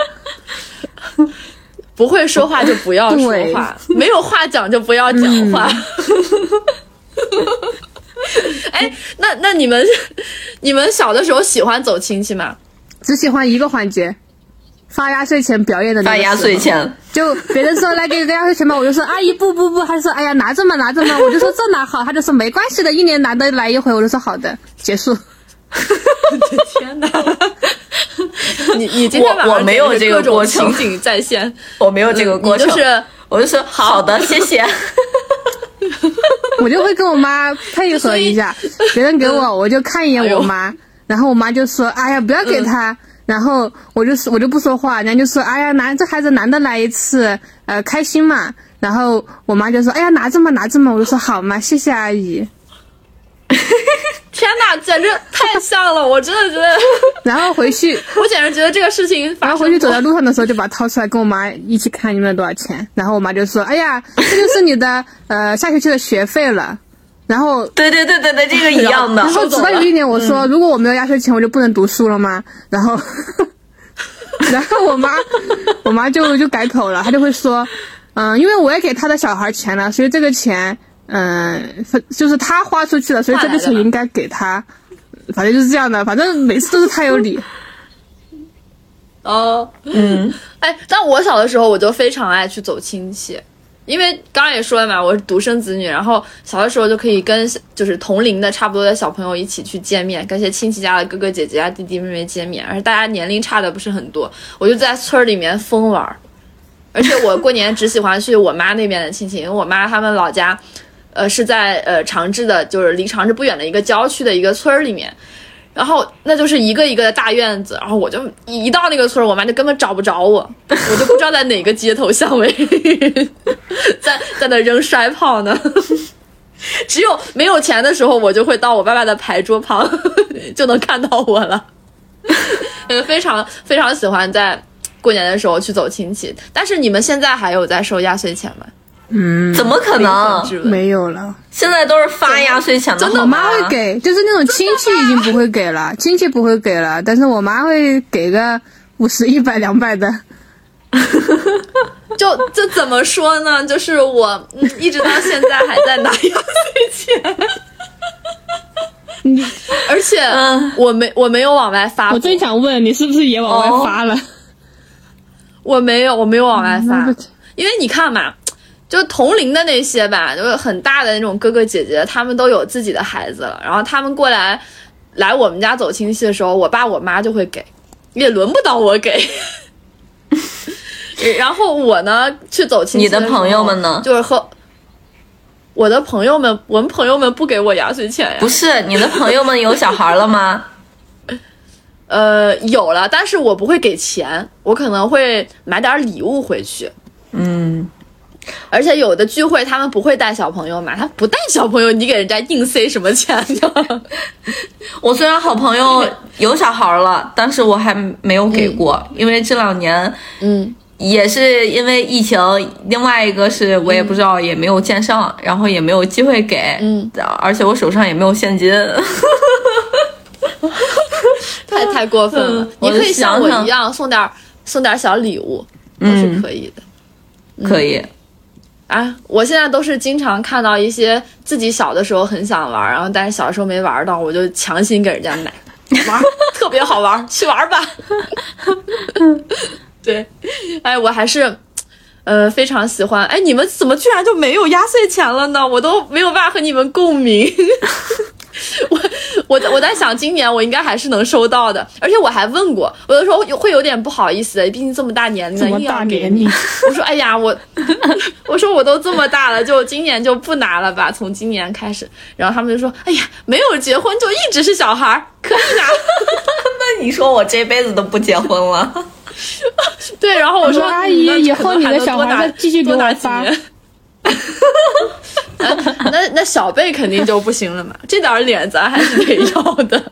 不会说话就不要说话，没有话讲就不要讲话。哎，那那你们你们小的时候喜欢走亲戚吗？只喜欢一个环节，发压岁钱表演的那个发压岁。钱，就别人说来给个压岁钱吧，我就说阿姨不不不，他就说哎呀拿着嘛拿着嘛，我就说这哪好，他就说没关系的，一年难得来一回，我就说好的，结束。天哪！你你今天晚上我我没有这个各种过程情景再现，我没有这个过程，你就是我就说好的，谢谢。我就会跟我妈配合一下，别人给我，我就看一眼我妈，然后我妈就说：“哎呀，不要给他。然后我就我就不说话，人家就说：“哎呀，难这孩子难得来一次，呃，开心嘛。”然后我妈就说：“哎呀，拿着嘛，拿着嘛。”我就说：“好嘛，谢谢阿姨。天哪，简直太像了！我真的觉得，” 然后回去，我简直觉得这个事情然后回去走在路上的时候，就把它掏出来跟我妈一起看你们多少钱。然后我妈就说：“哎呀，这就是你的呃下学期的学费了。”然后对对对对对，这个一样的然。后直到有一年我说，如果我没有压岁钱，我就不能读书了吗？然后，然后我妈，我妈就就改口了，她就会说，嗯，因为我也给他的小孩钱了，所以这个钱，嗯，分就是他花出去了，所以这个钱应该给他。反正就是这样的，反正每次都是他有理。哦，嗯，哎，但我小的时候我就非常爱去走亲戚，因为刚刚也说了嘛，我是独生子女，然后小的时候就可以跟就是同龄的差不多的小朋友一起去见面，跟些亲戚家的哥哥姐姐啊、弟弟妹妹见面，而且大家年龄差的不是很多，我就在村儿里面疯玩儿，而且我过年只喜欢去我妈那边的亲戚，因为我妈他们老家。呃，是在呃长治的，就是离长治不远的一个郊区的一个村儿里面，然后那就是一个一个的大院子，然后我就一到那个村儿，我妈就根本找不着我，我就不知道在哪个街头巷尾，在在那扔摔炮呢。只有没有钱的时候，我就会到我爸爸的牌桌旁，就能看到我了。呃，非常非常喜欢在过年的时候去走亲戚。但是你们现在还有在收压岁钱吗？嗯，怎么可能？没有了。现在都是发压岁钱的，真的我妈会给，就是那种亲戚已经不会给了，亲戚不会给了，但是我妈会给个五十、一百、两百的。就就怎么说呢？就是我、嗯、一直到现在还在拿压岁钱，你，而且嗯。我没我没有往外发，我正想问你是不是也往外发了？我没有我没有往外发。因为你看嘛，就同龄的那些吧，就是很大的那种哥哥姐姐，他们都有自己的孩子了，然后他们过来来我们家走亲戚的时候，我爸我妈就会给，也轮不到我给。然后我呢去走亲戚你的朋友们呢就是和我的朋友们，我们朋友们不给我压岁钱呀。不是你的朋友们有小孩了吗？呃，有了，但是我不会给钱，我可能会买点礼物回去。嗯，而且有的聚会他们不会带小朋友嘛，他不带小朋友，你给人家硬塞什么钱呢？我虽然好朋友有小孩了，但是我还没有给过，因为这两年嗯，也是因为疫情，另外一个是我也不知道，也没有见上，然后也没有机会给，嗯，而且我手上也没有现金。太太过分了。嗯你可以像我一样送点儿送点儿小礼物，都是嗯可以的。可以，啊，我现在都是经常看到一些自己小的时候很想玩儿，然后但是小时候没玩到，我就强行给人家买，玩儿特别好玩儿，去玩儿吧。对，哎，我还是。呃，非常喜欢。哎，你们怎么居然就没有压岁钱了呢？我都没有办法和你们共鸣。我我我在想，今年我应该还是能收到的。而且我还问过，我有时候会有点不好意思，毕竟这么大年龄了，这么硬要给你大年龄。我说，哎呀，我 我说我都这么大了，就今年就不拿了吧，从今年开始。然后他们就说，哎呀，没有结婚就一直是小孩儿，可以拿。那你说我这辈子都不结婚了？对，然后我说，阿姨以后你的多拿小孩再继续给多拿我发 那那那小贝肯定就不行了嘛，这点儿脸咱还是得要的。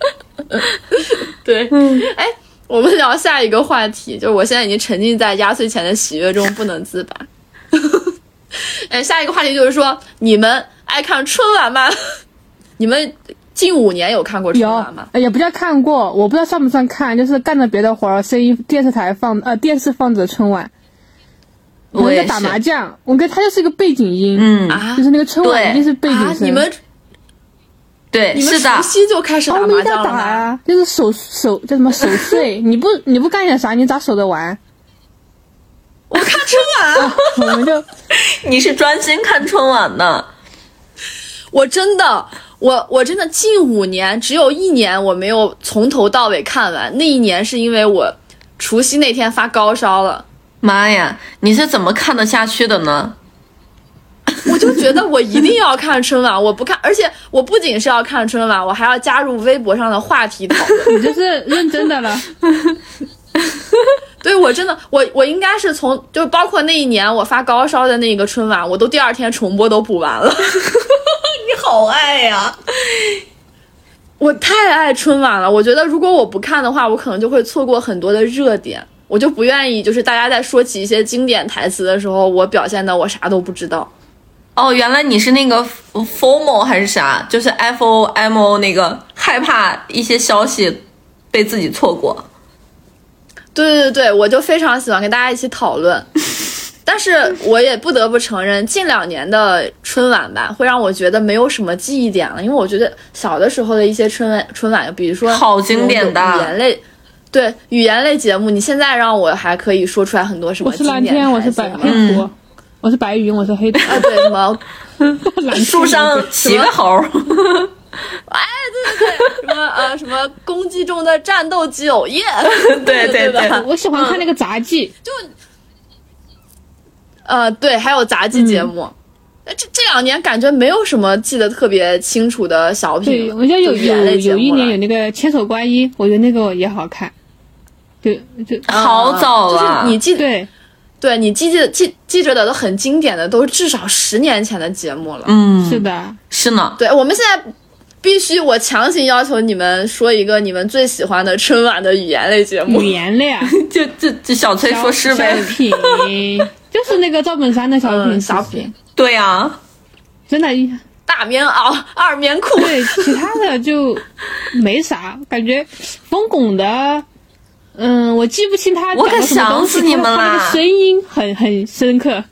对，哎，我们聊下一个话题，就是我现在已经沉浸在压岁钱的喜悦中不能自拔。哎，下一个话题就是说，你们爱看春晚吗？你们近五年有看过春晚吗？，也不叫看过，我不知道算不算看，就是干着别的活儿，声音电视台放呃电视放着春晚，我们在打麻将，我跟他就是一个背景音，嗯，啊就是那个春晚一定是背景啊，声。你们对，你们是的除，夕就开始哦，打我们在麻将？打啊，就是守守叫什么守岁，你不你不干点啥，你咋守得完？我看春晚啊。我们就 你是专心看春晚呢。我真的，我我真的近五年只有一年我没有从头到尾看完，那一年是因为我除夕那天发高烧了，妈呀，你是怎么看得下去的呢？我就觉得 我一定要看春晚，我不看，而且我不仅是要看春晚，我还要加入微博上的话题讨论。你这是认真的了。对我真的，我我应该是从就包括那一年我发高烧的那个春晚，我都第二天重播都补完了。你好爱呀、我太爱春晚了，我觉得如果我不看的话，我可能就会错过很多的热点。我就不愿意，就是大家在说起一些经典台词的时候，我表现的我啥都不知道。哦，原来你是那个 FOMO 还是啥？就是 F O M O 那个害怕一些消息被自己错过。对对对，我就非常喜欢跟大家一起讨论。但是我也不得不承认，近两年的春晚吧，会让我觉得没有什么记忆点了。因为我觉得小的时候的一些春晚，春晚，比如说好经典的那种语言类，对语言类节目，你现在让我还可以说出来很多什么我是蓝天，我是白黑虎，我是白云，我是黑兔。啊，对 什么蓝树上骑个猴儿，什么呃什么公鸡中的战斗机偶夜，对对对吧？我喜欢看那个杂技，就呃，对，还有杂技节目。这这两年感觉没有什么记得特别清楚的小品对，我觉得有有有一年有那个千手观音，我觉得那个也好看。就就啊好早就是了你记对，对你记记记记着的都很经典的，都至少十年前的节目了。嗯，是的，是呢。对，我们现在必须我强行要求你们说一个你们最喜欢的春晚的语言类节目语。言类啊，就就就小崔说是呗小。品，就是那个赵本山的小品，嗯，小品，对呀、真的。大棉袄、二棉裤，对，其他的就没啥，感觉冯巩的，嗯，我记不清他我可讲什么东西想死你们他他那个声音很很深刻。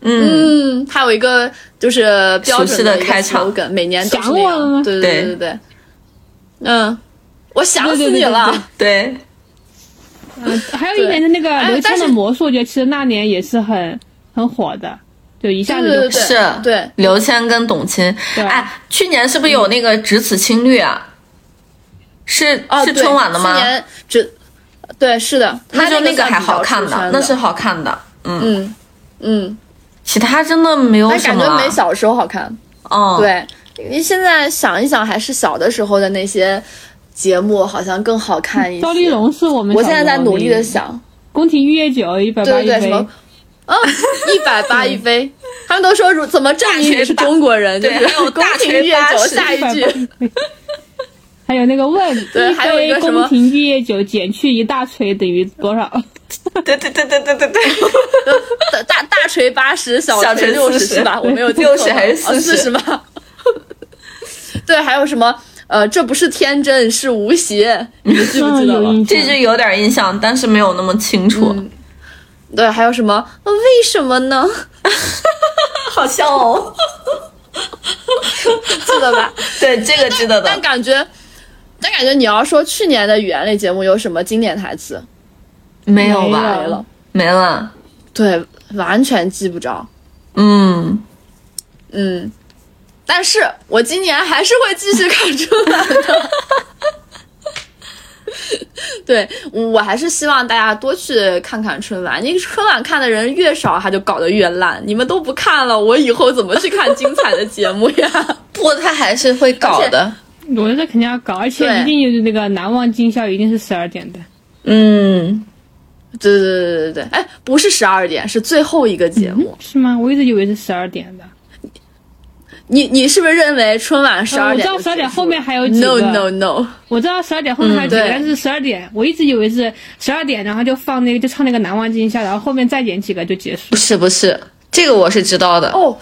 嗯，嗯，还有一个就是标熟悉准的开场 slogan，每年都是想那样。我了吗对对对对对，嗯，我想死你了。对，嗯，还有一年的那个哎刘谦但是的魔术，我觉得其实那年也是很很火的，就一下子就是对刘谦跟董卿。对哎，去年是不是有那个《只此青绿》啊？是、哦，是春晚的吗去？年只对是的，那就那那个还好看的，那是好看的。嗯，嗯嗯，其他真的没有什么感。觉没小时候好看。哦，，对，因为现在想一想，还是小的时候的那些节目好像更好看一些。赵丽蓉是我们我现在在努力的想，宫廷玉液酒一百八一对对对，什么，嗯，一百八一杯，他们都说如怎么证明你是中国人？就是对还有宫大廷御酒锤八十下一句，还有那个问 对还有一杯个什么宫廷玉液酒减去一大锤等于多少？对对对对对对对，大大大锤八十，小小锤六十40是吧？我没有记60错吧还是哦四十吧？对，还有什么？呃，这不是天真，是无邪，你们记不记得了？这句有点印象，但是没有那么清楚。对，还有什么？呃为什么呢？好笑哦。记得吧？对，这个记得但的。感觉，但感觉你要说去年的语言类节目有什么经典台词？没没有吧？没了，没了。对，完全记不着。嗯，嗯，但是我今年还是会继续看春晚的。对，我还是希望大家多去看看春晚。你春晚看的人越少，他就搞得越烂。你们都不看了，我以后怎么去看精彩的节目呀？不过他还是会搞的。我觉得肯定要搞，而且一定就是那个难忘今宵，一定是十二点的。嗯，对对对对对对，哎，不是十二点，是最后一个节目。是吗？我一直以为是十二点的。你你是不是认为春晚十呃二点？我知道十二点后面还有几个 No No No，我知道十二点后面还有几个，嗯但是十二点我一直以为是十二点，然后就放那个就唱那个难忘今宵，然后后面再演几个就结束不。是不是，这个我是知道的。哦，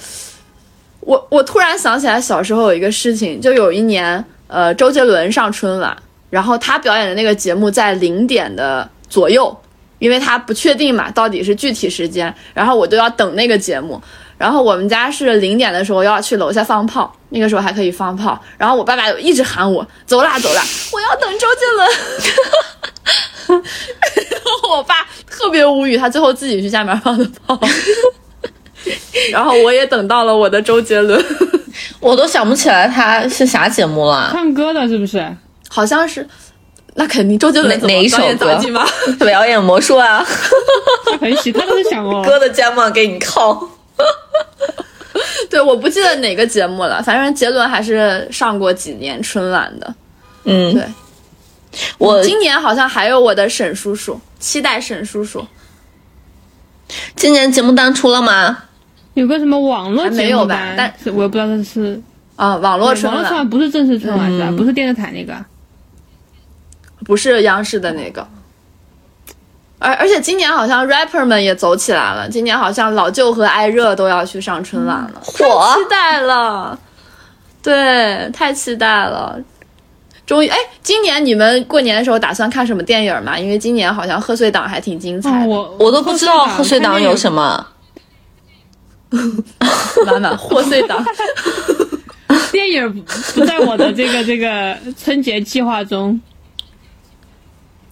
我我突然想起来，小时候有一个事情，就有一年，呃，周杰伦上春晚，然后他表演的那个节目在零点的左右，因为他不确定嘛，到底是具体时间，然后我就要等那个节目。然后我们家是零点的时候要去楼下放炮，那个时候还可以放炮。然后我爸爸就一直喊我走啦走啦，我要等周杰伦。然后我爸特别无语，他最后自己去下面放的炮。然后我也等到了我的周杰伦，我都想不起来他是啥节目了，唱歌的是不是？好像是，那肯定周杰伦哪哪一首表演杂歌？表演魔术啊，他很喜，他都是想哦。哥的肩膀给你靠。对，我不记得哪个节目了，反正杰伦还是上过几年春晚的。嗯，对，我今年好像还有我的沈叔叔，期待沈叔叔。今年节目单出了吗？有个什么网络还没有吧节目单但是我也不知道它是啊，网络春晚网络春晚晚不是正式春晚是吧？嗯不是电视台那个。不是央视的那个。而而且今年好像 rapper 们也走起来了，今年好像老舅和艾热都要去上春晚了，火期待了，对，太期待了。终于，哎，今年你们过年的时候打算看什么电影吗？因为今年好像贺岁档还挺精彩哦，的，我我都不知道贺岁档有。什么。满满贺岁档。电影不在我的这个这个春节计划中。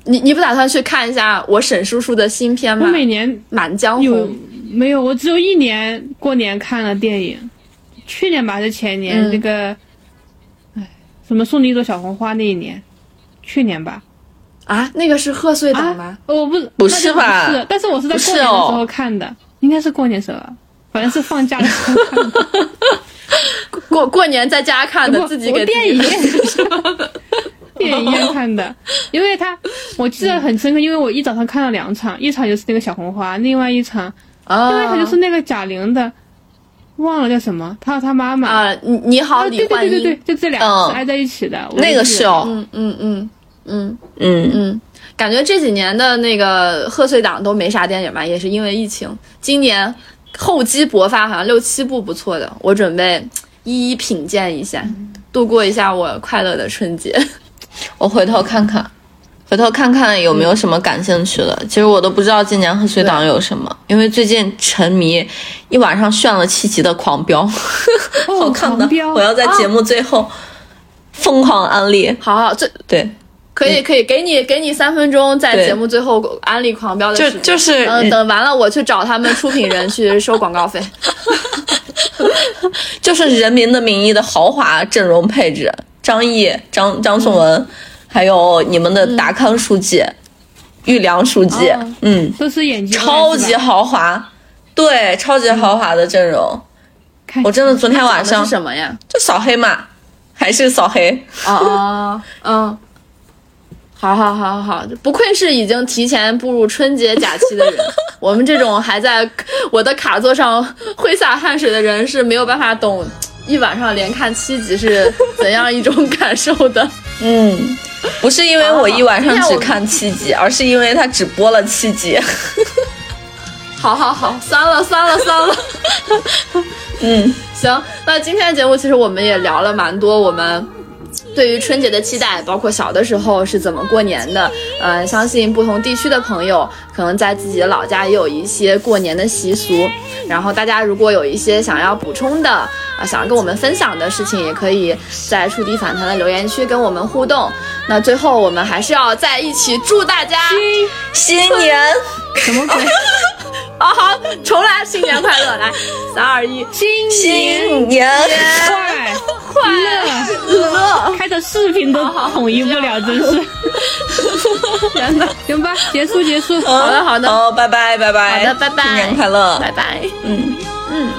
你你不打算去看一下我沈叔叔的新片吗我吗？每年满江红。没有？我只有一年过年看了电影，去年吧还是前年？嗯那个，哎，什么送你一朵小红花那一年，去年吧？啊，那个是贺岁档啊吗？，我不不是吧不是，但是我是在过年的时哦候看的，应该是过年时候，反好像是放假的时候看的。过过年在家看的，不自己给我电影电影院看的，因为他我记得很深刻，因为我一早上看了两场，一场就是那个小红花，另外一场，啊，另外一场就是那个贾玲的，忘了叫什么，他和他妈妈。啊，你你好，啊，对对李焕英，对对对，就这俩嗯。是挨在一起的。我那个是哦，嗯嗯嗯嗯。嗯，嗯，感觉这几年的那个贺岁档都没啥电影吧，也是因为疫情。今年厚积薄发，好像六七部不错的，我准备一一品鉴一下，度过一下我快乐的春节。我回头看看，回头看看有没有什么感兴趣的。其实我都不知道今年贺岁档有什么，因为最近沉迷一晚上炫了七集的 《狂飙》，好看的，我要在节目最后疯狂安利。好好，这对，可以可以，给你给你三分钟，在节目最后安利狂飙的就时间就是嗯，等完了我去找他们出品人去收广告费。就是《人民的名义》的豪华阵容配置，张译、张张颂文，还有你们的达康书记、玉良书记，哦。嗯，都是演技超级豪华，对，超级豪华的阵容。看我真的昨天晚上是什么呀？就扫黑嘛，还是扫黑。哦哦，嗯，好好好好好，不愧是已经提前步入春节假期的人，我们这种还在我的卡座上挥洒汗水的人是没有办法懂一晚上连看七集是怎样一种感受的。嗯，不是因为我一晚上只看七集，而是因为他只播了七集。好 好好，酸了酸了酸了。嗯，行，那今天的节目其实我们也聊了蛮多，我们对于春节的期待，包括小的时候是怎么过年的。呃，相信不同地区的朋友可能在自己的老家也有一些过年的习俗。然后大家如果有一些想要补充的啊、想要跟我们分享的事情，也可以在触底反弹的留言区跟我们互动。那最后我们还是要在一起祝大家新年什么鬼？啊 好，重来，新年快乐！来，三二一，新年新年快快乐！开的视频都统一不了，真是。行吧！行吧，结束结束。好的好的好，拜拜拜拜，好的拜拜新年快乐，拜拜。嗯。嗯。